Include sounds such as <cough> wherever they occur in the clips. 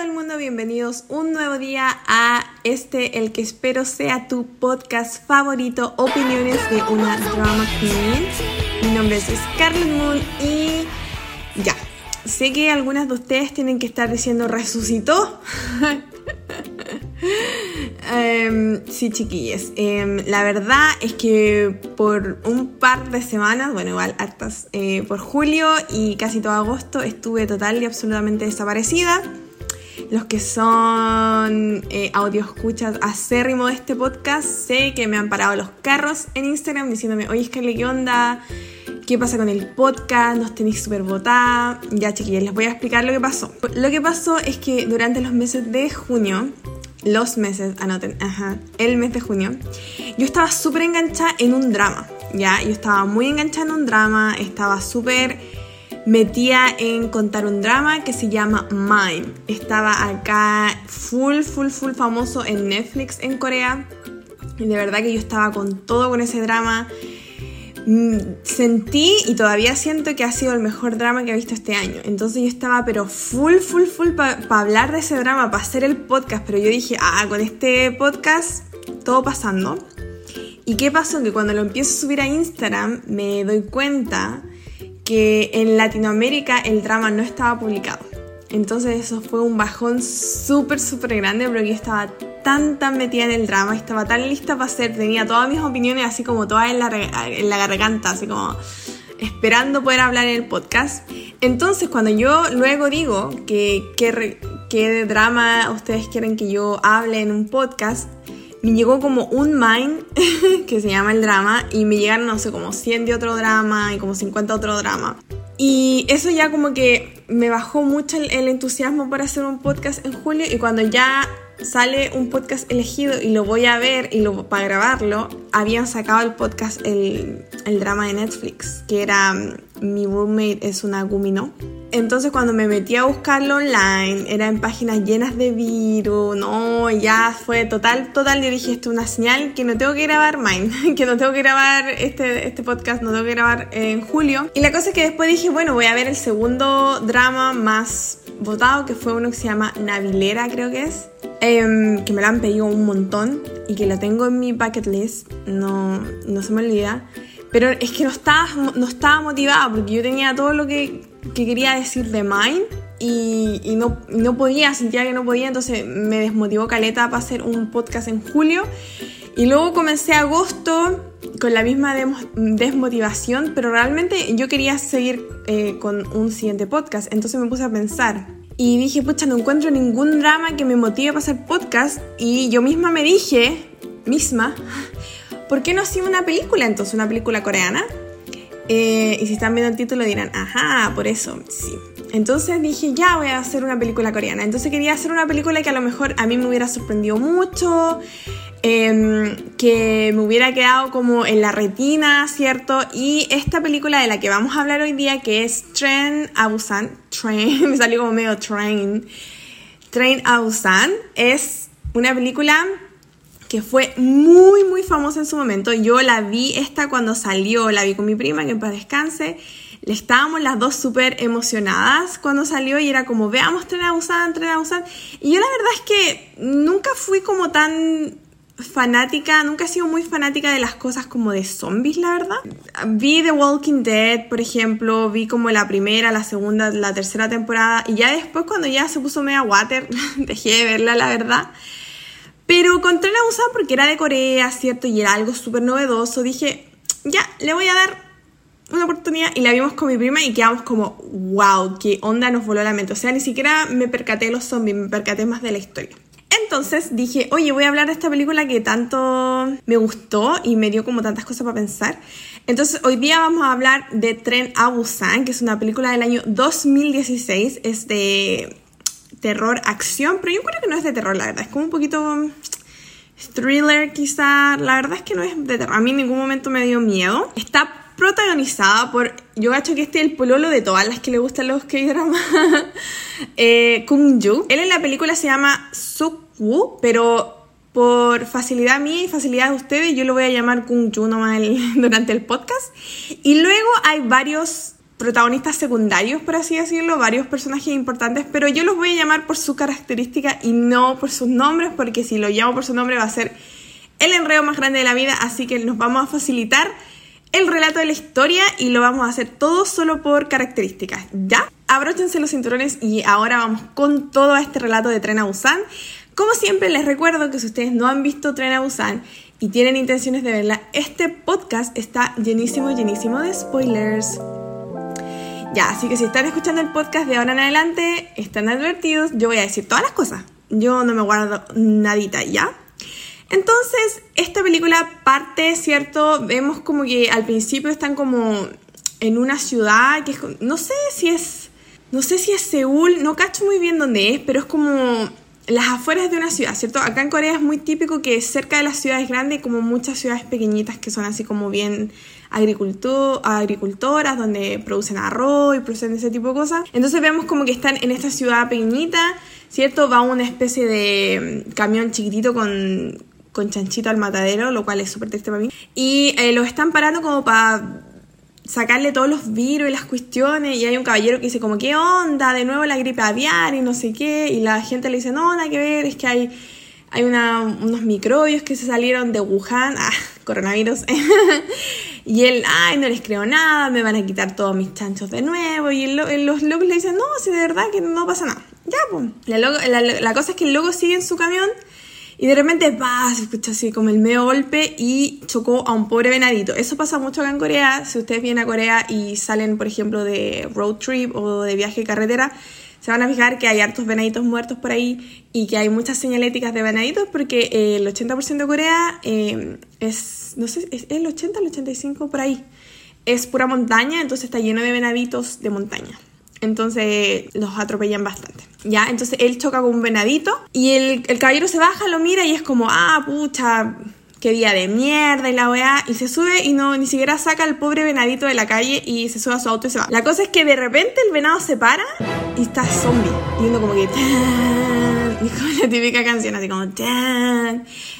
todo el mundo, bienvenidos un nuevo día a este, el que espero sea tu podcast favorito, Opiniones de una Drama Queen. Mi nombre es Scarlett Moon y ya, sé que algunas de ustedes tienen que estar diciendo resucitó. <laughs> Em, sí, chiquillas. Em, la verdad es que por un par de semanas, bueno, igual hartas, eh, por julio y casi todo agosto estuve total y absolutamente desaparecida. Los que son eh, audio escuchas acérrimo de este podcast, sé que me han parado los carros en Instagram diciéndome, oye, Scarlett, ¿qué onda? ¿Qué pasa con el podcast? Nos tenéis súper votada. Ya, chiquillas, les voy a explicar lo que pasó. Lo que pasó es que durante los meses de junio, los meses, anoten, ajá, el mes de junio, yo estaba súper enganchada en un drama, ¿ya? Yo estaba muy enganchada en un drama, estaba súper metida en contar un drama que se llama Mine. Estaba acá full, full, full famoso en Netflix en Corea. Y de verdad que yo estaba con todo con ese drama. Mm, sentí y todavía siento que ha sido el mejor drama que he visto este año. Entonces yo estaba pero full, full, full para hablar de ese drama, para hacer el podcast. Pero yo dije, ah, con este podcast todo pasando. ¿Y qué pasó? Que cuando lo empiezo a subir a Instagram me doy cuenta que en Latinoamérica el drama no estaba publicado. Entonces eso fue un bajón súper, súper grande porque yo estaba tan, tan metida en el drama, estaba tan lista para hacer, tenía todas mis opiniones así como todas en la, en la garganta, así como esperando poder hablar en el podcast. Entonces cuando yo luego digo que qué drama ustedes quieren que yo hable en un podcast, me llegó como un mind <laughs> que se llama el drama y me llegaron, no sé, como 100 de otro drama y como 50 de otro drama. Y eso ya como que me bajó mucho el, el entusiasmo para hacer un podcast en julio y cuando ya sale un podcast elegido y lo voy a ver y lo, para grabarlo, habían sacado el podcast, el, el drama de Netflix, que era mm, Mi roommate es una gumino. Entonces cuando me metí a buscarlo online, era en páginas llenas de virus, no, ya fue total, total, yo dije, esto es una señal que no tengo que grabar Mine, <laughs> que no tengo que grabar este, este podcast, no tengo que grabar en julio. Y la cosa es que después dije, bueno, voy a ver el segundo drama más votado, que fue uno que se llama Navilera, creo que es. Em, que me lo han pedido un montón y que lo tengo en mi bucket list, no, no se me olvida. Pero es que no estaba, no estaba motivada porque yo tenía todo lo que, que quería decir de Mine y, y, no, no podía, sentía que no podía, entonces me desmotivó Caleta para hacer un podcast en julio. Y luego comencé agosto con la misma desmotivación, pero realmente yo quería seguir eh, con un siguiente podcast, entonces me puse a pensar, y dije, pucha, no encuentro ningún drama que me motive para hacer podcast. Y yo misma me dije, misma, ¿por qué no hacía una película entonces? Una película coreana. Eh, y si están viendo el título dirán, ajá, por eso, sí. Entonces dije, ya voy a hacer una película coreana. Entonces quería hacer una película que a lo mejor a mí me hubiera sorprendido mucho, Em, que me hubiera quedado como en la retina, ¿cierto? Y esta película de la que vamos a hablar hoy día, que es Train a Train, <laughs> me salió como medio Train, Train a es una película que fue muy, muy famosa en su momento. Yo la vi esta cuando salió, la vi con mi prima, que para descanse. Le estábamos las dos súper emocionadas cuando salió y era como, veamos Tren a Busan, Tren. Y yo la verdad es que nunca fui como tan fanática, nunca he sido muy fanática de las cosas como de zombies, la verdad. Vi The Walking Dead, por ejemplo, vi como la primera, la segunda, la tercera temporada y ya después cuando ya se puso media water, <laughs> dejé de verla, la verdad. Pero contra la usada porque era de Corea, ¿cierto? Y era algo súper novedoso, dije, ya, le voy a dar una oportunidad y la vimos con mi prima y quedamos como, wow, qué onda nos voló la mente. O sea, ni siquiera me percaté de los zombies, me percaté más de la historia. Entonces dije, oye, voy a hablar de esta película que tanto me gustó y me dio como tantas cosas para pensar. Entonces hoy día vamos a hablar de Tren a Busan, que es una película del año 2016, es de terror, acción, pero yo creo que no es de terror, la verdad, es como un poquito thriller quizá, la verdad es que no es de terror, a mí en ningún momento me dio miedo. Está protagonizada por, yo gacho que este es el pololo de todas las que le gustan los K-dramas, <laughs> eh, Kung Ju. Él en la película se llama Suk Woo, pero por facilidad mía y facilidad de ustedes, yo lo voy a llamar Kung Ju nomás <laughs> durante el podcast. Y luego hay varios protagonistas secundarios, por así decirlo, varios personajes importantes, pero yo los voy a llamar por su característica y no por sus nombres, porque si lo llamo por su nombre va a ser el enredo más grande de la vida, así que nos vamos a facilitar el relato de la historia y lo vamos a hacer todo solo por características, ¿ya? Abróchense los cinturones y ahora vamos con todo este relato de Tren a Busan. Como siempre les recuerdo que si ustedes no han visto Tren a Busan y tienen intenciones de verla, este podcast está llenísimo, llenísimo de spoilers. Ya, así que si están escuchando el podcast de ahora en adelante, están advertidos, yo voy a decir todas las cosas. Yo no me guardo nadita, ¿ya? Entonces, esta película parte, ¿cierto? Vemos como que al principio están como en una ciudad que es, no sé si es, no sé si es Seúl, no cacho muy bien dónde es, pero es como las afueras de una ciudad, ¿cierto? Acá en Corea es muy típico que cerca de las ciudades grandes, como muchas ciudades pequeñitas que son así como bien agricultoras, donde producen arroz y producen ese tipo de cosas. Entonces vemos como que están en esta ciudad pequeñita, ¿cierto? Va una especie de mm, camión chiquitito con, con chanchito al matadero, lo cual es súper triste para mí. Y eh, los están parando como para sacarle todos los virus y las cuestiones y hay un caballero que dice como, ¿qué onda? De nuevo la gripe aviar y no sé qué. Y la gente le dice, no, nada que ver, es que hay, hay unos microbios que se salieron de Wuhan, ah, <laughs> coronavirus. <laughs> y él, ay, no les creo nada, me van a quitar todos mis chanchos de nuevo. Y los locos le dicen, no, si de verdad que no pasa nada. Ya, pues. La, la cosa es que el loco sigue en su camión y de repente, va, se escucha así como el medio golpe y chocó a un pobre venadito. Eso pasa mucho acá en Corea. Si ustedes vienen a Corea y salen, por ejemplo, de road trip o de viaje de carretera, se van a fijar que hay hartos venaditos muertos por ahí y que hay muchas señaléticas de venaditos porque eh, el 80% de Corea eh, es, no sé, es el 80, el 85 por ahí. Es pura montaña, entonces está lleno de venaditos de montaña. Entonces los atropellan bastante. Ya, entonces él choca con un venadito y el, caballero se baja, lo mira y es como, ah, pucha, qué día de mierda y la weá, y se sube y no, ni siquiera saca al pobre venadito de la calle y se sube a su auto y se va. La cosa es que de repente el venado se para y está zombie, y uno como que, <laughs> y como la típica canción, así como,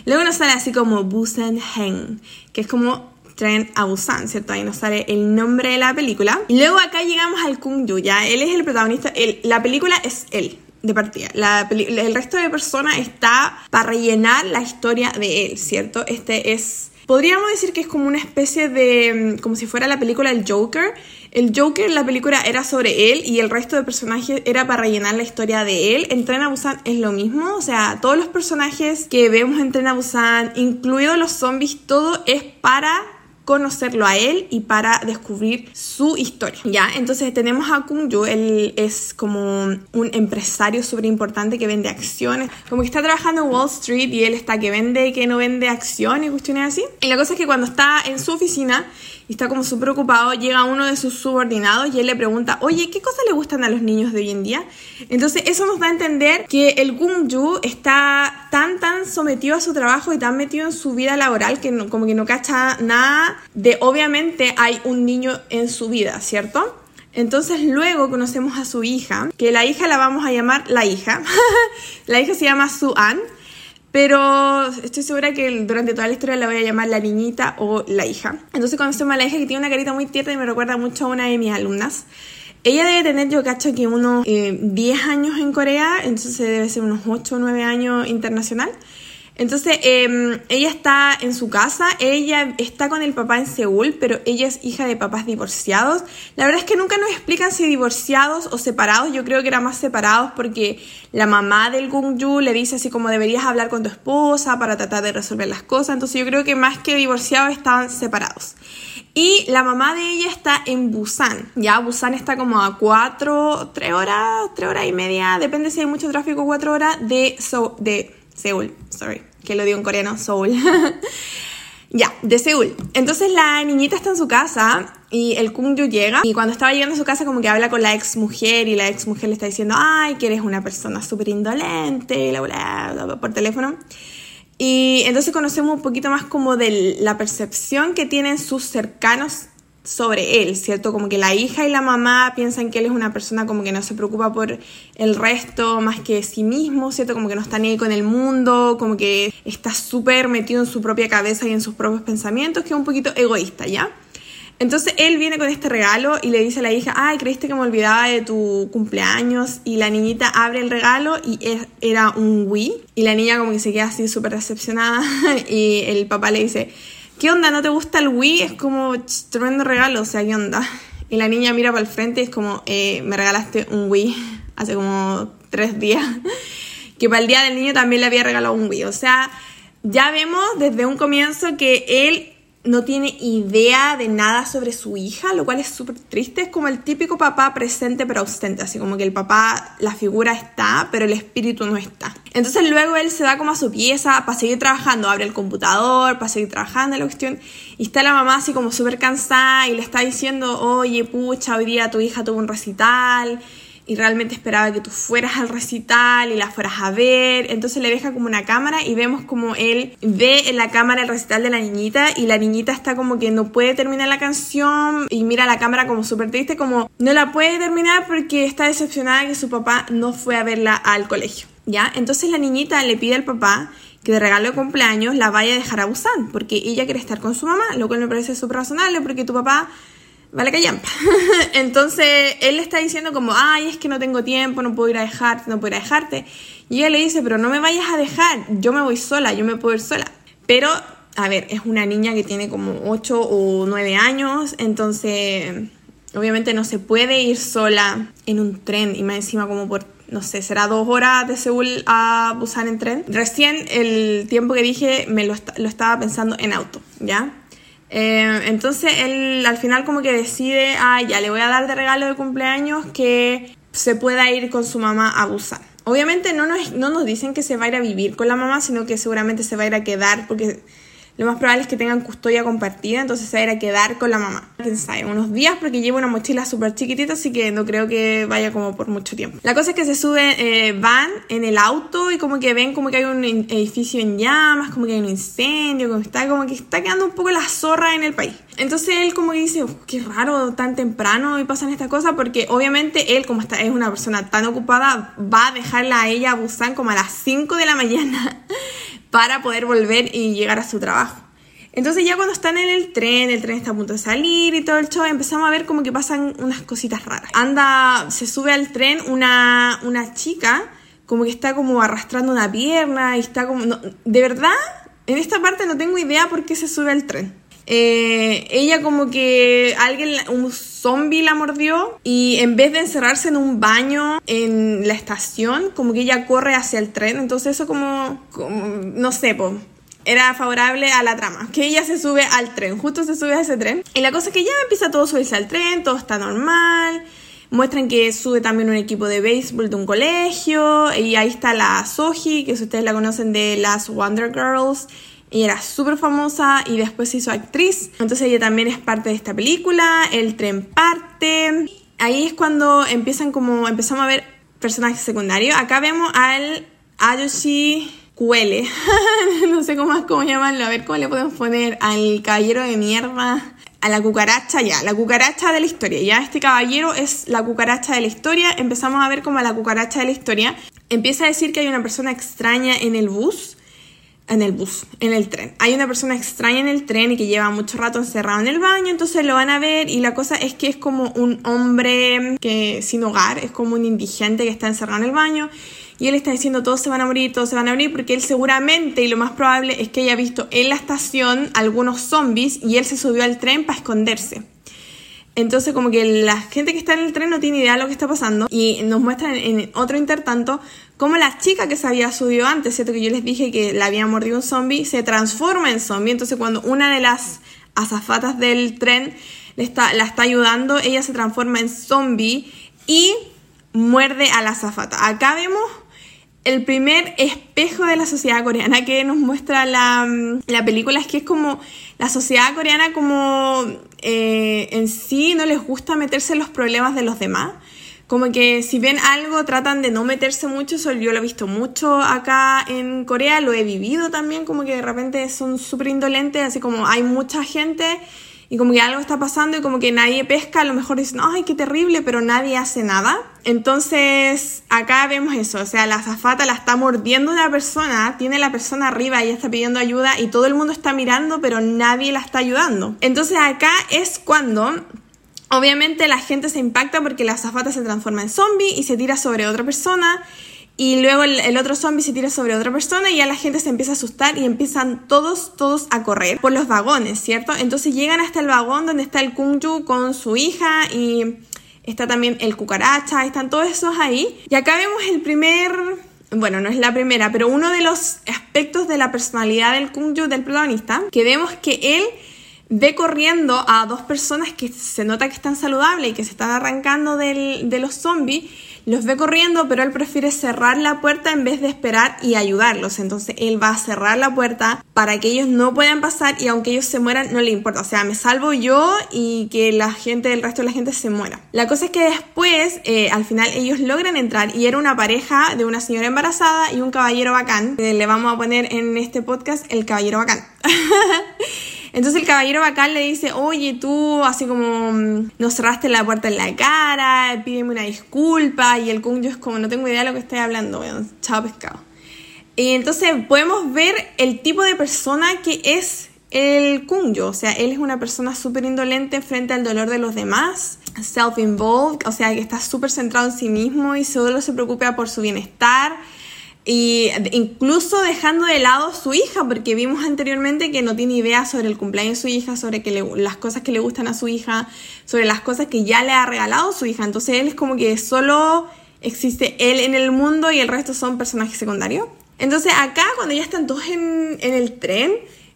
luego nos sale así como Busan Heng, que es como Tren a Busan, ¿cierto? Ahí nos sale el nombre de la película. Y luego acá llegamos al Kung Yu, ya. Él es el protagonista, la película es él, de partida. el resto de personas está para rellenar la historia de él, ¿cierto? Este es... Podríamos decir que es como una especie de... como si fuera la película El Joker. El Joker, la película era sobre él y el resto de personajes era para rellenar la historia de él. En Tren a Busan es lo mismo, o sea, todos los personajes que vemos en Tren a Busan, incluidos los zombies, todo es para conocerlo a él y para descubrir su historia. Ya, entonces tenemos a Kung Yu, él es como un empresario súper importante que vende acciones, como que está trabajando en Wall Street y él está que vende, que no vende acciones cuestiones así. Y la cosa es que cuando está en su oficina, y está como súper ocupado, llega uno de sus subordinados y él le pregunta, oye, ¿qué cosas le gustan a los niños de hoy en día? Entonces eso nos da a entender que el Yu está tan, tan sometido a su trabajo y tan metido en su vida laboral que como que no cacha nada de, obviamente hay un niño en su vida, ¿cierto? Entonces luego conocemos a su hija, que la hija la vamos a llamar la hija. <laughs> la hija se llama Su-an pero estoy segura que durante toda la historia la voy a llamar la niñita o la hija. Entonces conocemos a la hija que tiene una carita muy tierna y me recuerda mucho a una de mis alumnas. Ella debe tener, yo cacho, que unos 10 eh, años en Corea, entonces debe ser unos 8 o 9 años internacional. Entonces, em, ella está en su casa, ella está con el papá en Seúl, pero ella es hija de papás divorciados. La verdad es que nunca nos explican si divorciados o separados, yo creo que eran más separados porque la mamá del Gung le dice así como deberías hablar con tu esposa para tratar de resolver las cosas, entonces yo creo que más que divorciados estaban separados. Y la mamá de ella está en Busan, ya Busan está como a cuatro, tres horas, tres horas y media, depende si hay mucho tráfico, cuatro horas de, de Seúl, sorry que lo digo en coreano, Seúl. <laughs> ya, de Seúl. Entonces la niñita está en su casa y el Kungju llega y cuando estaba llegando a su casa como que habla con la ex mujer y la ex mujer le está diciendo, ay, que eres una persona súper indolente, por teléfono. Y entonces conocemos un poquito más como de la percepción que tienen sus cercanos sobre él, ¿cierto? Como que la hija y la mamá piensan que él es una persona como que no se preocupa por el resto más que sí mismo, ¿cierto? Como que no está ni con el mundo, como que está súper metido en su propia cabeza y en sus propios pensamientos, que es un poquito egoísta, ¿ya? Entonces él viene con este regalo y le dice a la hija, ay, creíste que me olvidaba de tu cumpleaños. Y la niñita abre el regalo y era un Wii. Y la niña como que se queda así súper decepcionada. <laughs> y el papá le dice, ¿qué onda? ¿No te gusta el Wii? Es como tremendo regalo, o sea, ¿qué onda? Y la niña mira para el frente y es como, eh, me regalaste un Wii <laughs> hace como tres días. <laughs> que para el día del niño también le había regalado un Wii. O sea, ya vemos desde un comienzo que él no tiene idea de nada sobre su hija, lo cual es súper triste. Es como el típico papá presente pero ausente, así como que el papá, la figura está, pero el espíritu no está. Entonces luego él se da como a su pieza para seguir trabajando, abre el computador para seguir trabajando la cuestión, y está la mamá así como súper cansada y le está diciendo, oye, pucha, hoy día tu hija tuvo un recital y realmente esperaba que tú fueras al recital y la fueras a ver. Entonces le deja como una cámara y vemos como él ve en la cámara el recital de la niñita y la niñita está como que no puede terminar la canción y mira la cámara como súper triste, como no la puede terminar porque está decepcionada que su papá no fue a verla al colegio. ¿Ya? Entonces la niñita le pide al papá que de regalo de cumpleaños la vaya a dejar a Busan, porque ella quiere estar con su mamá, lo cual me parece súper razonable porque tu papá vale callampa. <laughs> Entonces él le está diciendo como, ay, es que no tengo tiempo, no puedo ir a dejarte, no puedo ir a dejarte. Y ella le dice, pero no me vayas a dejar, yo me voy sola, yo me puedo ir sola. Pero, a ver, es una niña que tiene como 8 o 9 años, entonces obviamente no se puede ir sola en un tren y más encima como por no sé, será dos horas de Seúl a Busan en tren. Recién el tiempo que dije me lo, lo estaba pensando en auto, ¿ya? Eh, entonces él al final como que decide, ah, ya le voy a dar de regalo de cumpleaños que se pueda ir con su mamá a Busan. Obviamente no nos, no nos dicen que se va a ir a vivir con la mamá, sino que seguramente se va a ir a quedar porque lo más probable es que tengan custodia compartida, entonces se va a ir a quedar con la mamá. Quién sabe, unos días porque lleva una mochila súper chiquitita, así que no creo que vaya como por mucho tiempo. La cosa es que se suben, eh, van en el auto y como que ven como que hay un edificio en llamas, como que hay un incendio, como está, como que está quedando un poco la zorra en el país. Entonces él como que dice, qué raro, tan temprano y pasan estas cosas, porque obviamente él como está, es una persona tan ocupada, va a dejarla a ella a Busan como a las 5 de la mañana <laughs> para poder volver y llegar a su trabajo. Entonces ya cuando están en el tren, el tren está a punto de salir y todo el show, empezamos a ver como que pasan unas cositas raras. Anda, se sube al tren una, una chica, como que está como arrastrando una pierna y está como... de verdad, en esta parte no tengo idea por qué se sube al tren. Eh, ella como que alguien, un zombie la mordió y en vez de encerrarse en un baño en la estación, como que ella corre hacia el tren. Entonces eso como, no sé, era favorable a la trama, que ella se sube al tren, justo se sube a ese tren. Y la cosa es que ya empieza todo a subirse al tren, todo está normal. Muestran que sube también un equipo de béisbol de un colegio. Y ahí está la Soji, que si ustedes la conocen de las Wonder Girls. Y era súper famosa y después se hizo actriz. Entonces ella también es parte de esta película. El tren parte. Ahí es cuando empiezan como empezamos a ver personajes secundarios. Acá vemos al Ayoshi Cuele. <laughs> no sé cómo, cómo llamarlo. A ver cómo le podemos poner al caballero de mierda. A la cucaracha, ya, la cucaracha de la historia. Ya este caballero es la cucaracha de la historia. Empezamos a ver como la cucaracha de la historia empieza a decir que hay una persona extraña en el bus en el bus, en el tren. Hay una persona extraña en el tren y que lleva mucho rato encerrado en el baño, entonces lo van a ver y la cosa es que es como un hombre que sin hogar, es como un indigente que está encerrado en el baño y él está diciendo todos se van a morir, todos se van a morir porque él seguramente y lo más probable es que haya visto en la estación algunos zombies y él se subió al tren para esconderse. Entonces como que la gente que está en el tren no tiene idea de lo que está pasando y nos muestran en otro intertanto cómo la chica que se había subido antes, ¿cierto? Que yo les dije que la había mordido un zombie, se transforma en zombie. Entonces cuando una de las azafatas del tren le está, la está ayudando, ella se transforma en zombie y muerde a la azafata. Acá vemos el primer espejo de la sociedad coreana que nos muestra la, la película es que es como la sociedad coreana como eh, en sí no les gusta meterse en los problemas de los demás. Como que si ven algo tratan de no meterse mucho, eso yo lo he visto mucho acá en Corea, lo he vivido también, como que de repente son súper indolentes, así como hay mucha gente y como que algo está pasando y como que nadie pesca, a lo mejor dicen, ay, qué terrible, pero nadie hace nada. Entonces, acá vemos eso, o sea, la azafata la está mordiendo una persona, tiene la persona arriba y está pidiendo ayuda y todo el mundo está mirando, pero nadie la está ayudando. Entonces, acá es cuando Obviamente la gente se impacta porque la azafata se transforma en zombie y se tira sobre otra persona y luego el, otro zombie se tira sobre otra persona y ya la gente se empieza a asustar y empiezan todos, todos a correr por los vagones, ¿cierto? Entonces llegan hasta el vagón donde está el Kungju con su hija y está también el cucaracha, están todos esos ahí. Y acá vemos el primer, bueno, no es la primera, pero uno de los aspectos de la personalidad del Kungju del protagonista, que vemos que él ve corriendo a dos personas que se nota que están saludables y que se están arrancando de los zombies, los ve corriendo, pero él prefiere cerrar la puerta en vez de esperar y ayudarlos. Entonces él va a cerrar la puerta para que ellos no puedan pasar y aunque ellos se mueran, no le importa. O sea, me salvo yo y que la gente, el resto de la gente se muera. La cosa es que después, eh, al final, ellos logran entrar y era una pareja de una señora embarazada y un caballero bacán. le vamos a poner en este podcast el caballero bacán. <laughs> Entonces el caballero bacán le dice, oye, tú así como mm, nos cerraste la puerta en la cara, pídeme una disculpa. Y el Kungyo es como, no tengo idea de lo que estoy hablando, bueno, chao pescado. Y entonces podemos ver el tipo de persona que es el Kungyo. O sea, él es una persona súper indolente frente al dolor de los demás, self-involved, o sea, que está súper centrado en sí mismo y solo se preocupa por su bienestar y incluso dejando de lado su hija, porque vimos anteriormente que no tiene idea sobre el cumpleaños de su hija, sobre que las cosas que le gustan a su hija, sobre las cosas que ya le ha regalado su hija. Entonces él es como que solo existe él en el mundo y el resto son personajes secundarios. Entonces acá cuando ya están todos en, en el tren,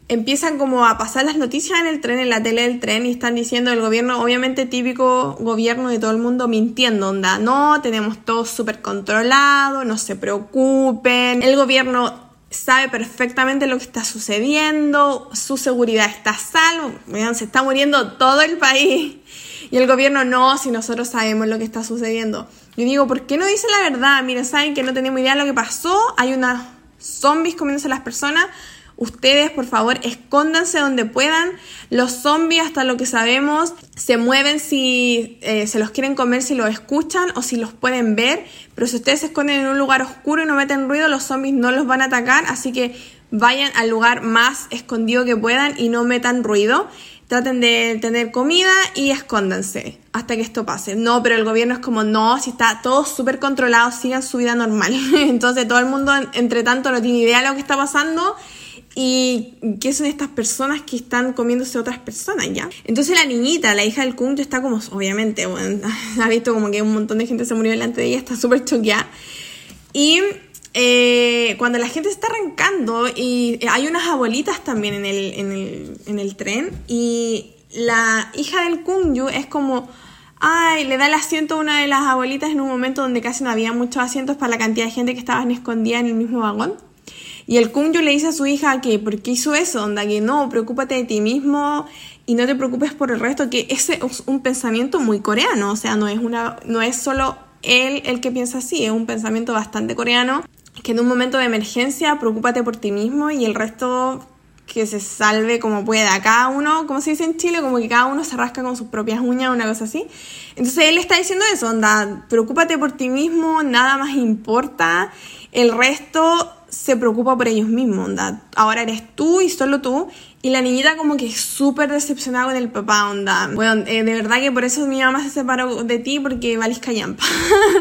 empiezan como a pasar las noticias en el tren, en la tele del tren, y están diciendo el gobierno, obviamente típico gobierno de todo el mundo mintiendo, onda, no, tenemos todo súper controlado, no se preocupen, el gobierno sabe perfectamente lo que está sucediendo, su seguridad está salvo, se está muriendo todo el país. Y el gobierno no, si nosotros sabemos lo que está sucediendo. Yo digo, ¿por qué no dicen la verdad? Mira, saben que no tenemos idea de lo que pasó, hay unas zombies comiéndose a las personas, Ustedes, por favor, escóndanse donde puedan. Los zombies, hasta lo que sabemos, se mueven si eh, se los quieren comer, si los escuchan o si los pueden ver. Pero si ustedes se esconden en un lugar oscuro y no meten ruido, los zombies no los van a atacar. Así que vayan al lugar más escondido que puedan y no metan ruido. Traten de tener comida y escóndanse hasta que esto pase. No, pero el gobierno es como, no, si está todo súper controlado, sigan su vida normal. <laughs> Entonces todo el mundo, entre tanto, no tiene idea de lo que está pasando y qué son estas personas que están comiéndose otras personas, ¿ya? Entonces la niñita, la hija del Kunjo, está como, obviamente, <laughs> ha visto como que un montón de gente se murió delante de ella, está súper choqueada. Y eh, cuando la gente está arrancando, y hay unas abuelitas también en el, en el, en el tren, y la hija del Kunju es como, ay, le da el asiento a una de las abuelitas en un momento donde casi no había muchos asientos para la cantidad de gente que estaba escondida en el mismo vagón. Y el Kungyo le dice a su hija que, ¿por qué hizo eso? Onda, que no, preocúpate de ti mismo y no te preocupes por el resto, que ese es un pensamiento muy coreano, o sea, no es, una, no es solo él el que piensa así, es un pensamiento bastante coreano, que en un momento de emergencia, preocúpate por ti mismo y el resto que se salve como pueda. Cada uno, como se dice en Chile, como que cada uno se rasca con sus propias uñas, una cosa así. Entonces él está diciendo eso, onda, preocúpate por ti mismo, nada más importa, el resto se preocupa por ellos mismos, onda. Ahora eres tú y solo tú. Y la niñita como que súper decepcionada con el papá, onda. Bueno, eh, de verdad que por eso mi mamá se separó de ti porque valís callampa.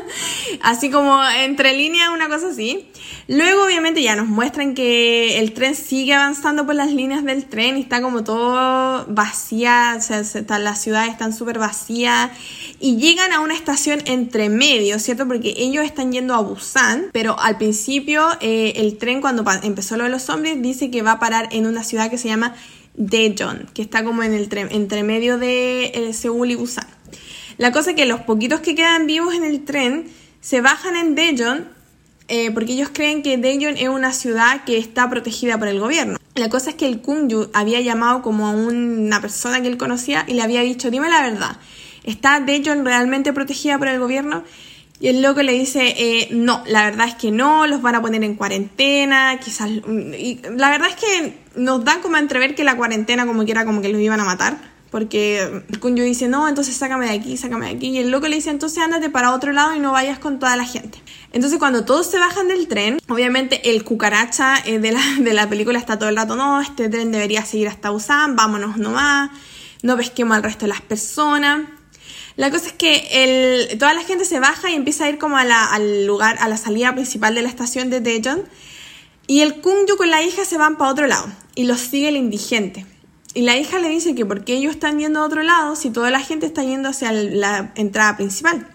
<laughs> así como entre líneas, una cosa así. Luego obviamente ya nos muestran que el tren sigue avanzando por las líneas del tren y está como todo vacía, o sea, las ciudades están súper vacías y llegan a una estación entre medio, ¿cierto? Porque ellos están yendo a Busan, pero al principio eh, el tren cuando empezó lo de los zombies dice que va a parar en una ciudad que se llama Daejeon, que está como en el entre medio de eh, Seúl y Busan. La cosa es que los poquitos que quedan vivos en el tren se bajan en Daejeon eh, porque ellos creen que Daejeon es una ciudad que está protegida por el gobierno. La cosa es que el Kungyu había llamado como a una persona que él conocía y le había dicho, dime la verdad, ¿está Daejeon realmente protegida por el gobierno? Y el loco le dice, eh, no, la verdad es que no, los van a poner en cuarentena, quizás... Y la verdad es que nos dan como a entrever que la cuarentena como que era como que los iban a matar porque el Kunju dice, no, entonces sácame de aquí, sácame de aquí. Y el loco le dice, entonces ándate para otro lado y no vayas con toda la gente. Entonces cuando todos se bajan del tren, obviamente el cucaracha eh, de, la, de la película está todo el rato, no, este tren debería seguir hasta Busan, vámonos nomás, no pesquemos al resto de las personas. La cosa es que el, toda la gente se baja y empieza a ir como a la, al lugar, a la salida principal de la estación de Daejeon. Y el Kungyu con la hija se van para otro lado y los sigue el indigente. Y la hija le dice que por qué ellos están yendo a otro lado si toda la gente está yendo hacia la entrada principal.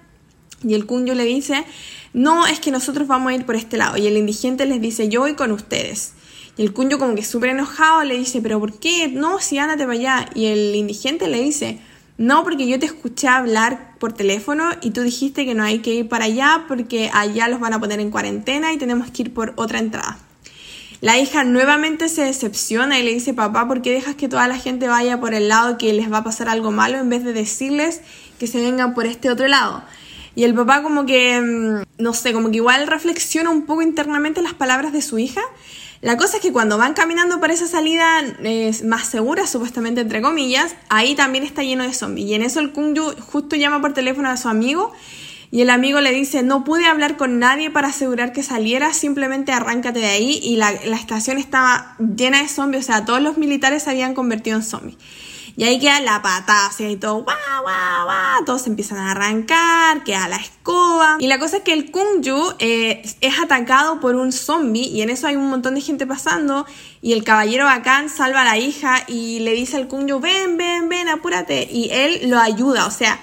Y el Kunyo le dice, no, es que nosotros vamos a ir por este lado. Y el indigente les dice, yo voy con ustedes. Y el Kunyo como que súper enojado le dice, pero ¿por qué? No, si ándate para allá. Y el indigente le dice, no, porque yo te escuché hablar por teléfono y tú dijiste que no hay que ir para allá porque allá los van a poner en cuarentena y tenemos que ir por otra entrada. La hija nuevamente se decepciona y le dice, papá, ¿por qué dejas que toda la gente vaya por el lado que les va a pasar algo malo en vez de decirles que se vengan por este otro lado? Y el papá como que, mm, no sé, como que igual reflexiona un poco internamente las palabras de su hija. La cosa es que cuando van caminando por esa salida más segura, supuestamente entre comillas, ahí también está lleno de zombies. Y en eso el Kungyu justo llama por teléfono a su amigo y el amigo le dice, no pude hablar con nadie para asegurar que saliera, simplemente arráncate de ahí. Y la, estación estaba llena de zombies, o sea, todos los militares se habían convertido en zombies. Y ahí queda la patada, o sea, y todo, guau, guau, guau, todos empiezan a arrancar, queda la escoba. Y la cosa es que el Kungju eh, es atacado por un zombie y en eso hay un montón de gente pasando y el caballero bacán salva a la hija y le dice al Kungju, ven, ven, ven, apúrate. Y él lo ayuda, o sea,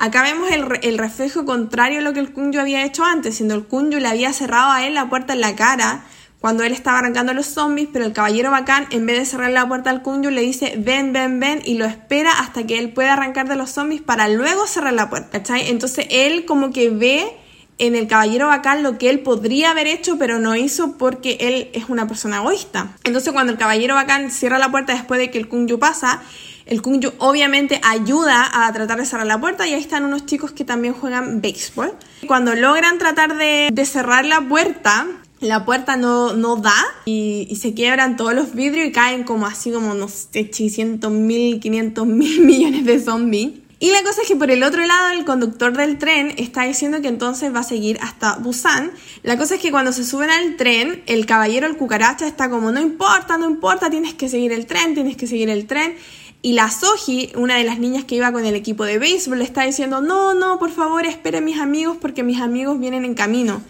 Acá vemos el, reflejo contrario a lo que el Kunju había hecho antes, siendo el Kunju le había cerrado a él la puerta en la cara cuando él estaba arrancando a los zombies, pero el caballero bacán, en vez de cerrar la puerta al Kunju, le dice ven, ven, ven, y lo espera hasta que él pueda arrancar de los zombies para luego cerrar la puerta, ¿cachai? Entonces él como que ve en el caballero bacán lo que él podría haber hecho, pero no hizo porque él es una persona egoísta. Entonces cuando el caballero bacán cierra la puerta después de que el Kunju pasa, el Kungju obviamente ayuda a tratar de cerrar la puerta y ahí están unos chicos que también juegan béisbol. Cuando logran tratar de, cerrar la puerta, la puerta no, no da y, se quiebran todos los vidrios y caen como así como, no sé, 600 mil, 500 mil <laughs> millones de zombies. Y la cosa es que por el otro lado el conductor del tren está diciendo que entonces va a seguir hasta Busan. La cosa es que cuando se suben al tren, el caballero, el cucaracha, está como, no importa, no importa, tienes que seguir el tren, tienes que seguir el tren. Y la Soji, una de las niñas que iba con el equipo de béisbol, le está diciendo, no, no, por favor, espere mis amigos porque mis amigos vienen en camino.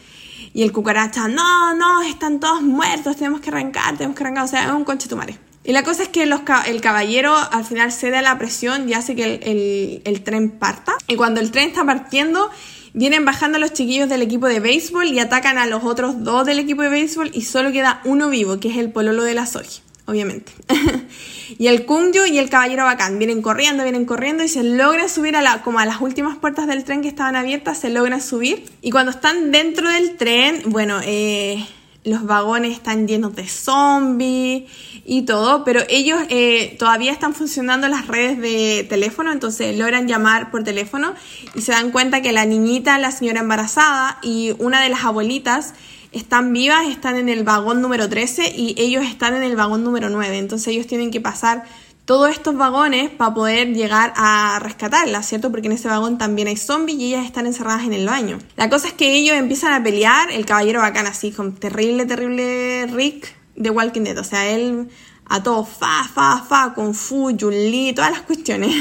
Y el cucaracha, no, no, están todos muertos, tenemos que arrancar, tenemos que arrancar, o sea, es un conche madre. Y la cosa es que el caballero al final cede a la presión y hace que el, el, tren parta. Y cuando el tren está partiendo, vienen bajando los chiquillos del equipo de béisbol y atacan a los otros dos del equipo de béisbol y solo queda uno vivo, que es el pololo de la Soji obviamente. <laughs> y el Kungyu y el Caballero Bacán vienen corriendo, vienen corriendo y se logra subir a la, como a las últimas puertas del tren que estaban abiertas, se logra subir. Y cuando están dentro del tren, bueno, eh, los vagones están llenos de zombies y todo, pero ellos eh, todavía están funcionando las redes de teléfono, entonces logran llamar por teléfono y se dan cuenta que la niñita, la señora embarazada y una de las abuelitas están vivas, están en el vagón número 13 y ellos están en el vagón número 9. Entonces ellos tienen que pasar todos estos vagones para poder llegar a rescatarlas, ¿cierto? Porque en ese vagón también hay zombies y ellas están encerradas en el baño. La cosa es que ellos empiezan a pelear, el caballero bacán así, con terrible, terrible Rick de Walking Dead. O sea, él a todo fa, fa, fa, con Fu, Jun todas las cuestiones.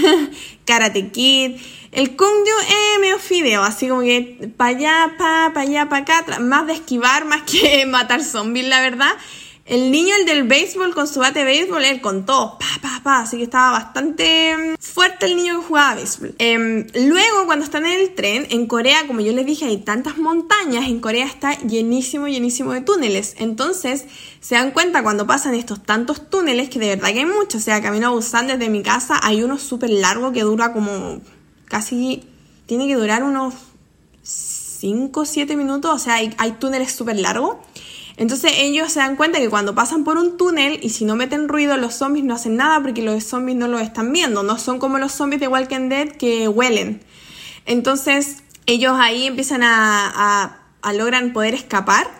<laughs> Karate Kid. El Kungju es medio fideo, así como que para allá, para pa allá, para acá, más de esquivar, más que <laughs> matar zombies, la verdad. El niño, el del béisbol, con su bate de béisbol, él contó, pa, pa, pa, así que estaba bastante mm, fuerte el niño que jugaba béisbol. Em, luego, cuando están en el tren, en Corea, como yo les dije, hay tantas montañas, en Corea está llenísimo, llenísimo de túneles. Entonces, se dan cuenta cuando pasan estos tantos túneles, que de verdad que hay muchos, o sea, camino a Busan desde mi casa, hay uno súper largo que dura como casi, tiene que durar unos 5 o 7 minutos, o sea, hay, hay túneles súper largos. Entonces ellos se dan cuenta que cuando pasan por un túnel y si no meten ruido los zombies no hacen nada porque los zombies no lo están viendo, no son como los zombies de Walking Dead que huelen. Entonces ellos ahí empiezan a, a, a logran poder escapar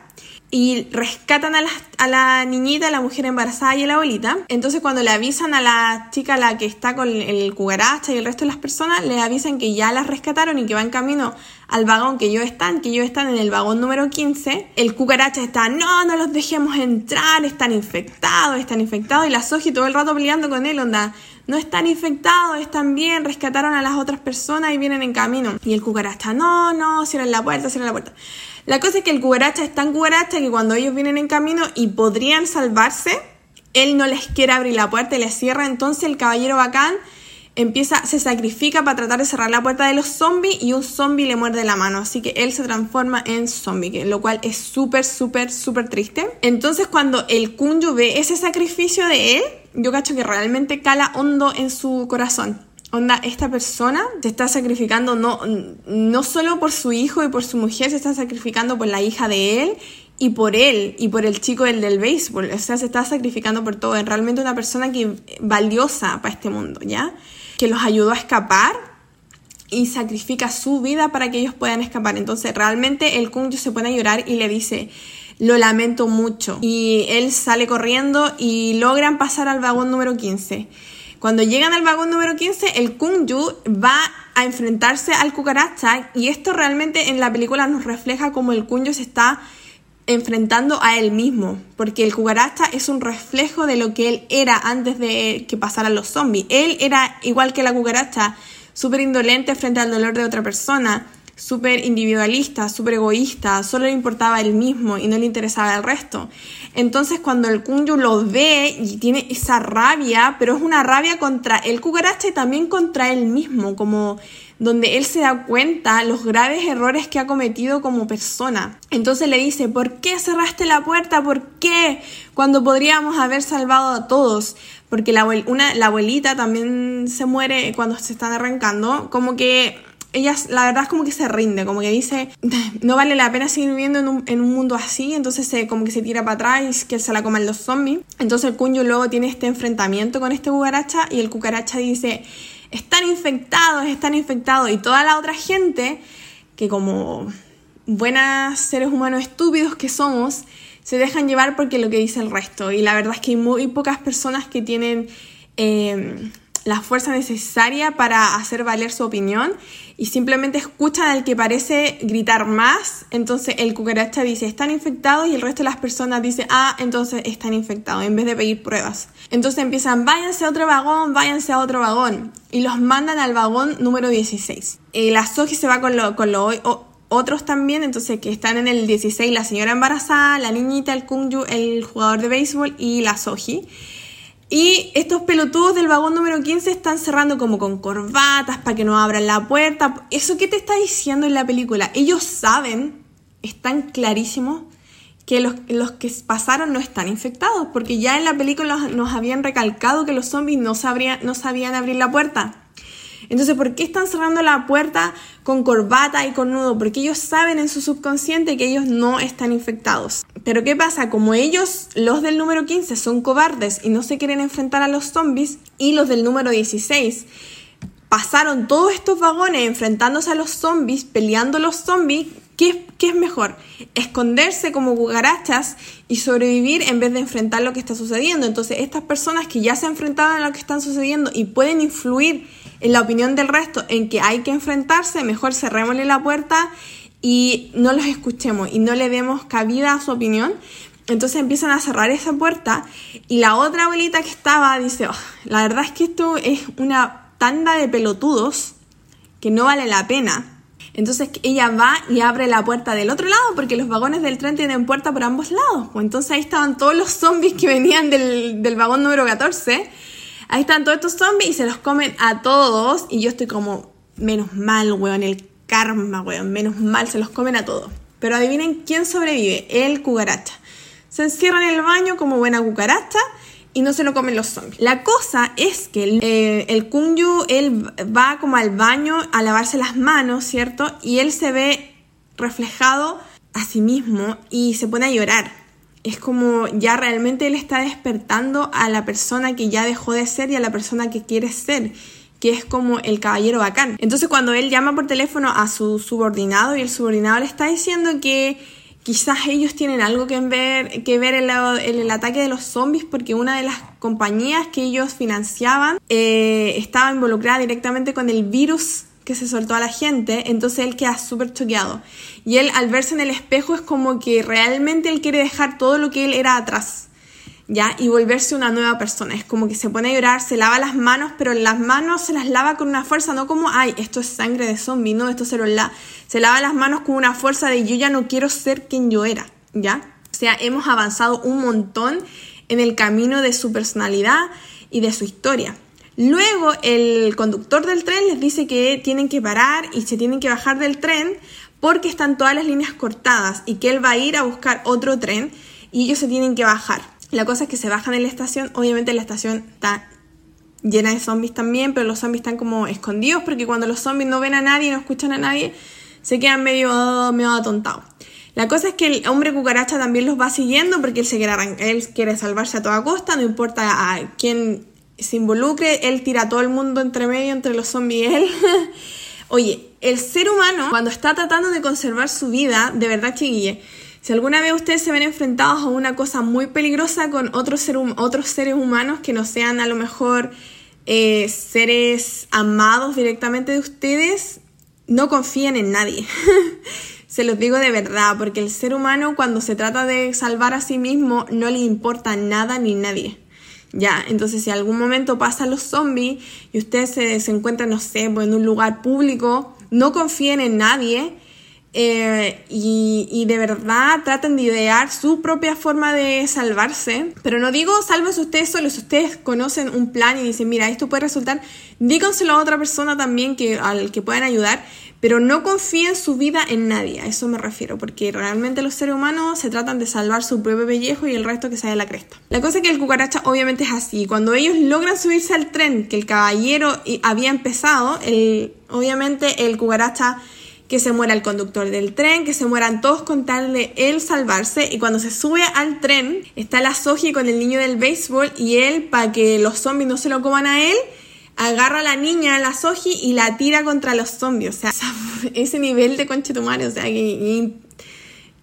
y rescatan a la, a la niñita, a la mujer embarazada y a la abuelita. Entonces cuando le avisan a la chica, la que está con el cucaracha y el resto de las personas, le avisan que ya las rescataron y que van camino al vagón que ellos están, que ellos están en el vagón número 15. El cucaracha está, no, no los dejemos entrar, están infectados, están infectados. Y la Soji todo el rato peleando con él, onda, no están infectados, están bien, rescataron a las otras personas y vienen en camino. Y el cucaracha, no, no, cierran la puerta, cierran la puerta. La cosa es que el cucaracha es tan cucaracha que cuando ellos vienen en camino y podrían salvarse, él no les quiere abrir la puerta y les cierra. Entonces el caballero bacán empieza, se sacrifica para tratar de cerrar la puerta de los zombies y un zombie le muerde la mano. Así que él se transforma en zombie, lo cual es súper, súper, súper triste. Entonces cuando el Kunju ve ese sacrificio de él, yo cacho que realmente cala hondo en su corazón. Onda, esta persona se está sacrificando no, no solo por su hijo y por su mujer, se está sacrificando por la hija de él y por él y por el chico del del béisbol. O sea, se está sacrificando por todo. Es realmente una persona que valiosa para este mundo, ¿ya? Que los ayudó a escapar y sacrifica su vida para que ellos puedan escapar. Entonces, realmente el Kunjo se pone a llorar y le dice, lo lamento mucho. Y él sale corriendo y logran pasar al vagón número 15. Cuando llegan al vagón número 15, el Kungju va a enfrentarse al cucaracha y esto realmente en la película nos refleja cómo el Kungju se está enfrentando a él mismo, porque el cucaracha es un reflejo de lo que él era antes de que pasaran los zombies. Él era igual que la cucaracha, súper indolente frente al dolor de otra persona, súper individualista, súper egoísta, solo le importaba él mismo y no le interesaba el resto. Entonces cuando el Kunju lo ve y tiene esa rabia, pero es una rabia contra el cucaracha y también contra él mismo, como donde él se da cuenta los graves errores que ha cometido como persona. Entonces le dice, ¿por qué cerraste la puerta? ¿Por qué? Cuando podríamos haber salvado a todos. Porque la, una, la abuelita también se muere cuando se están arrancando. Como que ella la verdad es como que se rinde, como que dice, <laughs> no vale la pena seguir viviendo en un, en un mundo así, entonces se, como que se tira para atrás que se la coman los zombies. Entonces el cuño luego tiene este enfrentamiento con este cucaracha y el cucaracha dice, están infectados, están infectados y toda la otra gente que como buenas seres humanos estúpidos que somos, se dejan llevar porque lo que dice el resto. Y la verdad es que hay muy pocas personas que tienen... Eh, la fuerza necesaria para hacer valer su opinión y simplemente escuchan al que parece gritar más, entonces el cucaracha dice están infectados y el resto de las personas dice ah, entonces están infectados en vez de pedir pruebas. Entonces empiezan váyanse a otro vagón, váyanse a otro vagón y los mandan al vagón número 16. Y la Soji se va con, lo, con los otros también, entonces que están en el 16 la señora embarazada, la niñita, el Kungju, el jugador de béisbol y la Soji. Y estos pelotudos del vagón número 15 están cerrando como con corbatas para que no abran la puerta. ¿Eso qué te está diciendo en la película? Ellos saben, están clarísimos, que los, los que pasaron no están infectados, porque ya en la película nos habían recalcado que los zombies no, sabrían, no sabían abrir la puerta. Entonces, ¿por qué están cerrando la puerta con corbata y con nudo? Porque ellos saben en su subconsciente que ellos no están infectados. Pero ¿qué pasa? Como ellos, los del número 15, son cobardes y no se quieren enfrentar a los zombies, y los del número 16 pasaron todos estos vagones enfrentándose a los zombies, peleando los zombies, ¿qué, ¿qué, es mejor? Esconderse como cucarachas y sobrevivir en vez de enfrentar lo que está sucediendo. Entonces, estas personas que ya se enfrentaban a lo que están sucediendo y pueden influir en la opinión del resto en que hay que enfrentarse, mejor cerrémosle la puerta y no los escuchemos y no le demos cabida a su opinión. Entonces empiezan a cerrar esa puerta y la otra abuelita que estaba dice, oh, la verdad es que esto es una tanda de pelotudos que no vale la pena. Entonces ella va y abre la puerta del otro lado porque los vagones del tren tienen puerta por ambos lados. Pues entonces ahí estaban todos los zombies que venían del, del vagón número 14 Ahí están todos estos zombies y se los comen a todos. Y yo estoy como, menos mal, weón, el karma, weón, menos mal, se los comen a todos. Pero adivinen quién sobrevive, el cucaracha. Se encierra en el baño como buena cucaracha y no se lo comen los zombies. La cosa es que el, eh, el Kunyu, él va como al baño a lavarse las manos, ¿cierto? Y él se ve reflejado a sí mismo y se pone a llorar es como ya realmente él está despertando a la persona que ya dejó de ser y a la persona que quiere ser, que es como el caballero bacán. Entonces cuando él llama por teléfono a su subordinado y el subordinado le está diciendo que quizás ellos tienen algo que ver, que ver en, el ataque de los zombies porque una de las compañías que ellos financiaban eh, estaba involucrada directamente con el virus que se soltó a la gente, entonces él queda súper choqueado. Y él al verse en el espejo es como que realmente él quiere dejar todo lo que él era atrás. ¿ya? Y volverse una nueva persona. Es como que se pone a llorar, se lava las manos, pero las manos se las lava con una fuerza, no como, ay, esto es sangre de zombie, no, esto se lo la... Se lava las manos con una fuerza de yo ya no quiero ser quien yo era, ¿ya? O sea, hemos avanzado un montón en el camino de su personalidad y de su historia. Luego el conductor del tren les dice que tienen que parar y se tienen que bajar del tren porque están todas las líneas cortadas y que él va a ir a buscar otro tren y ellos se tienen que bajar. La cosa es que se bajan en la estación, obviamente la estación está llena de zombies también, pero los zombies están como escondidos porque cuando los zombies no ven a nadie, no escuchan a nadie, se quedan medio, medio atontados. La cosa es que el hombre cucaracha también los va siguiendo porque él, quiere, él quiere salvarse a toda costa, no importa a quién se involucre, él tira todo el mundo entre medio, entre los zombies y él. <laughs> Oye, el ser humano, cuando está tratando de conservar su vida, de verdad, chiquille, si alguna vez ustedes se ven enfrentados a una cosa muy peligrosa con otros, otros seres humanos que no sean a lo mejor eh, seres amados directamente de ustedes, no confíen en nadie. <laughs> se los digo de verdad, porque el ser humano cuando se trata de salvar a sí mismo no le importa nada ni nadie. Ya, entonces si algún momento pasan los zombies y ustedes se, se encuentran, no sé, pues, en un lugar público, no confíen en nadie eh, y, de verdad traten de idear su propia forma de salvarse. Pero no digo sálvense ustedes solos, si ustedes conocen un plan y dicen, mira, esto puede resultar, díganselo a otra persona también que, al que puedan ayudar, pero no confíen su vida en nadie, a eso me refiero, porque realmente los seres humanos se tratan de salvar su propio pellejo y el resto que sale de la cresta. La cosa es que el cucaracha obviamente es así, cuando ellos logran subirse al tren que el caballero había empezado, el, obviamente el cucaracha que se muera el conductor del tren, que se mueran todos con tal de él salvarse. Y cuando se sube al tren, está la Soji con el niño del béisbol y él, para que los zombies no se lo coman a él, agarra a la niña, la Soji, y la tira contra los zombies. O sea, <laughs> ese nivel de conchetumare, o sea, que,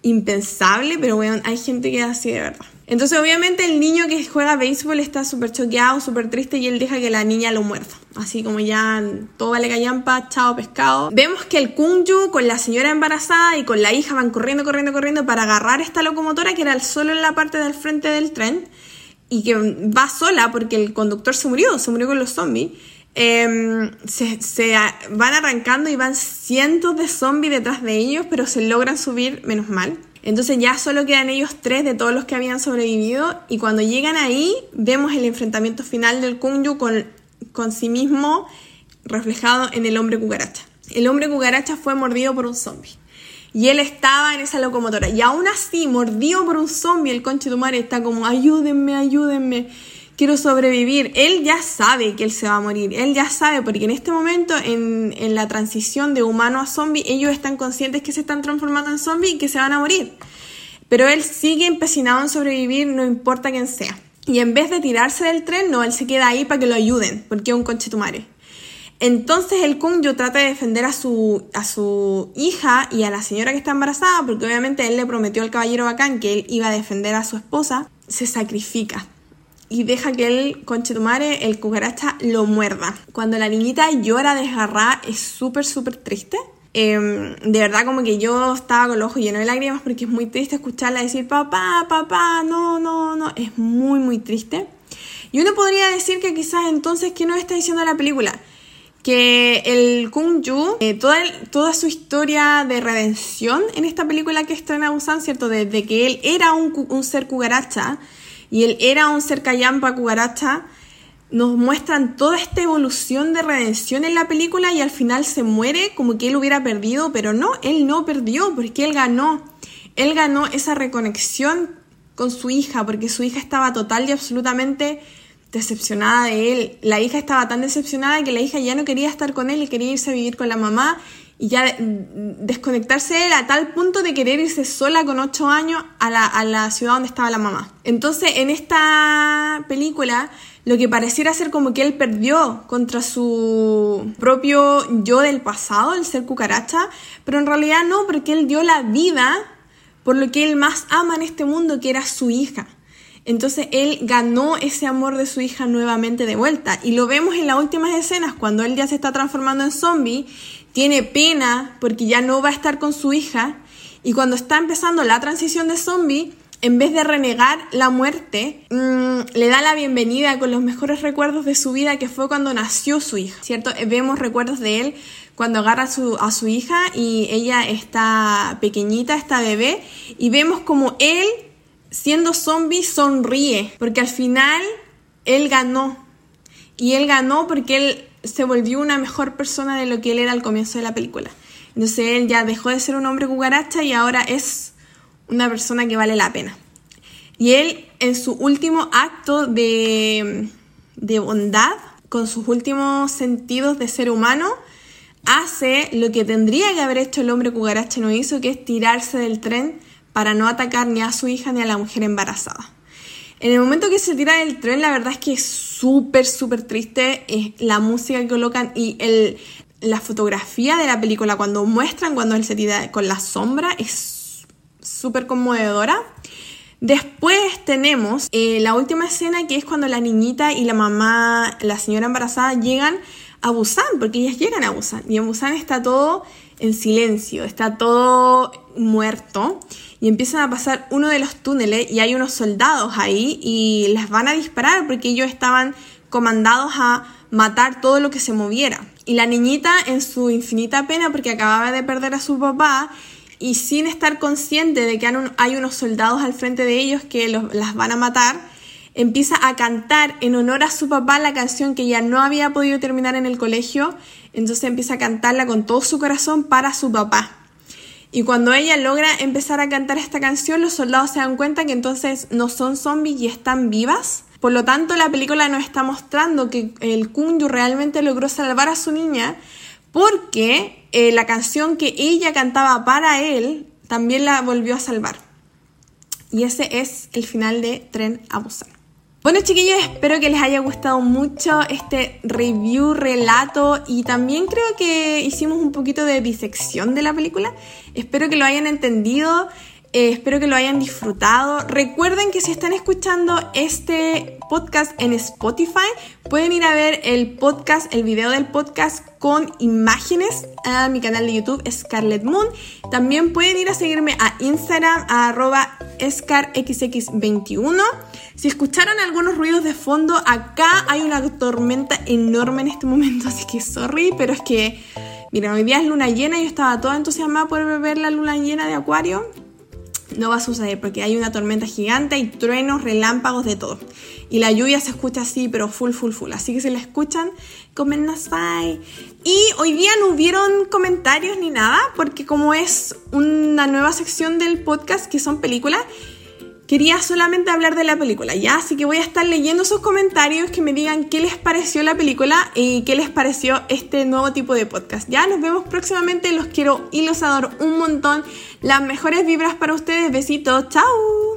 impensable, pero bueno, hay gente que es así de verdad. Entonces, obviamente, el niño que juega béisbol está súper choqueado, súper triste y él deja que la niña lo muerda. Así como ya todo vale callampa, chao pescado. Vemos que el Kunju con la señora embarazada y con la hija van corriendo, corriendo, corriendo para agarrar esta locomotora que era solo en la parte del frente del tren y que va sola porque el conductor se murió, se murió con los zombies. Em, se, se, van arrancando y van cientos de zombies detrás de ellos, pero se logran subir, menos mal. Entonces ya solo quedan ellos tres de todos los que habían sobrevivido y cuando llegan ahí vemos el enfrentamiento final del Kunju con, con sí mismo reflejado en el hombre cucaracha. El hombre cucaracha fue mordido por un zombie. Y él estaba en esa locomotora. Y aún así, mordido por un zombie, el conche de madre está como, ayúdenme, ayúdenme quiero sobrevivir. Él ya sabe que él se va a morir, él ya sabe, porque en este momento, en, la transición de humano a zombie, ellos están conscientes que se están transformando en zombie y que se van a morir. Pero él sigue empecinado en sobrevivir, no importa quién sea. Y en vez de tirarse del tren, no, él se queda ahí para que lo ayuden, porque es un conchetumare. Entonces el Kunjo trata de defender a su, a su hija y a la señora que está embarazada, porque obviamente él le prometió al caballero bacán que él iba a defender a su esposa, se sacrifica y deja que el conchetumare, el cucaracha, lo muerda. Cuando la niñita llora desgarrada es súper, súper triste. Em, de verdad como que yo estaba con los ojos llenos de lágrimas porque es muy triste escucharla decir papá, papá, no, no, no. Es muy, muy triste. Y uno podría decir que quizás entonces, ¿qué nos está diciendo la película? Que el Kung Yu, eh, toda, toda su historia de redención en esta película que estrena Busan, ¿cierto? Desde que él era un, ser cucaracha, y él era un ser callampa cucaracha, nos muestran toda esta evolución de redención en la película y al final se muere como que él hubiera perdido, pero no, él no perdió porque él ganó. Él ganó esa reconexión con su hija porque su hija estaba total y absolutamente decepcionada de él. La hija estaba tan decepcionada que la hija ya no quería estar con él y quería irse a vivir con la mamá y ya desconectarse de él a tal punto de querer irse sola con 8 años a la, a la, ciudad donde estaba la mamá. Entonces, en esta película, lo que pareciera ser como que él perdió contra su propio yo del pasado, el ser cucaracha, pero en realidad no, porque él dio la vida por lo que él más ama en este mundo, que era su hija. Entonces él ganó ese amor de su hija nuevamente de vuelta. Y lo vemos en las últimas escenas, cuando él ya se está transformando en zombie, tiene pena porque ya no va a estar con su hija. Y cuando está empezando la transición de zombie, en vez de renegar la muerte, mmm, le da la bienvenida con los mejores recuerdos de su vida, que fue cuando nació su hija, ¿cierto? Vemos recuerdos de él cuando agarra a su, a su hija y ella está pequeñita, está bebé, y vemos como él siendo zombie sonríe, porque al final él ganó. Y él ganó porque él se volvió una mejor persona de lo que él era al comienzo de la película. Entonces él ya dejó de ser un hombre cucaracha y ahora es una persona que vale la pena. Y él en su último acto de, de bondad, con sus últimos sentidos de ser humano, hace lo que tendría que haber hecho el hombre cucaracha no hizo, que es tirarse del tren para no atacar ni a su hija ni a la mujer embarazada. En el momento que se tira del tren, la verdad es que es súper, súper triste. Es la música que colocan y el, la fotografía de la película, cuando muestran cuando él se tira con la sombra, es súper conmovedora. Después tenemos eh, la última escena que es cuando la niñita y la mamá, la señora embarazada, llegan a Busan, porque ellas llegan a Busan. Y en Busan está todo en silencio, está todo muerto y empiezan a pasar uno de los túneles y hay unos soldados ahí y les van a disparar porque ellos estaban comandados a matar todo lo que se moviera. Y la niñita en su infinita pena porque acababa de perder a su papá y sin estar consciente de que hay unos soldados al frente de ellos que las van a matar, empieza a cantar en honor a su papá la canción que ya no había podido terminar en el colegio, entonces empieza a cantarla con todo su corazón para su papá. Y cuando ella logra empezar a cantar esta canción, los soldados se dan cuenta que entonces no son zombies y están vivas. Por lo tanto, la película nos está mostrando que el Kunyu realmente logró salvar a su niña porque eh, la canción que ella cantaba para él también la volvió a salvar. Y ese es el final de Tren a Busan. Bueno chiquillos, espero que les haya gustado mucho este review, relato y también creo que hicimos un poquito de disección de la película. Espero que lo hayan entendido. Eh, espero que lo hayan disfrutado. Recuerden que si están escuchando este podcast en Spotify, pueden ir a ver el podcast, el video del podcast con imágenes a mi canal de YouTube Scarlet Moon. También pueden ir a seguirme a Instagram a arroba scarxx21. Si escucharon algunos ruidos de fondo, acá hay una tormenta enorme en este momento, <laughs> así que sorry, pero es que, miren, hoy día es luna llena y yo estaba toda entusiasmada por ver la luna llena de Acuario no va a suceder porque hay una tormenta gigante, y truenos, relámpagos, de todo. Y la lluvia se escucha así, pero full, full, full. Así que si la escuchan, nasai. Y hoy día no hubieron comentarios ni nada, porque como es una nueva sección del podcast que son películas, quería solamente hablar de la película, ¿ya? Así que voy a estar leyendo sus comentarios que me digan qué les pareció la película y qué les pareció este nuevo tipo de podcast. Ya nos vemos próximamente, los quiero y los adoro un montón. Las mejores vibras para ustedes, besitos, chao.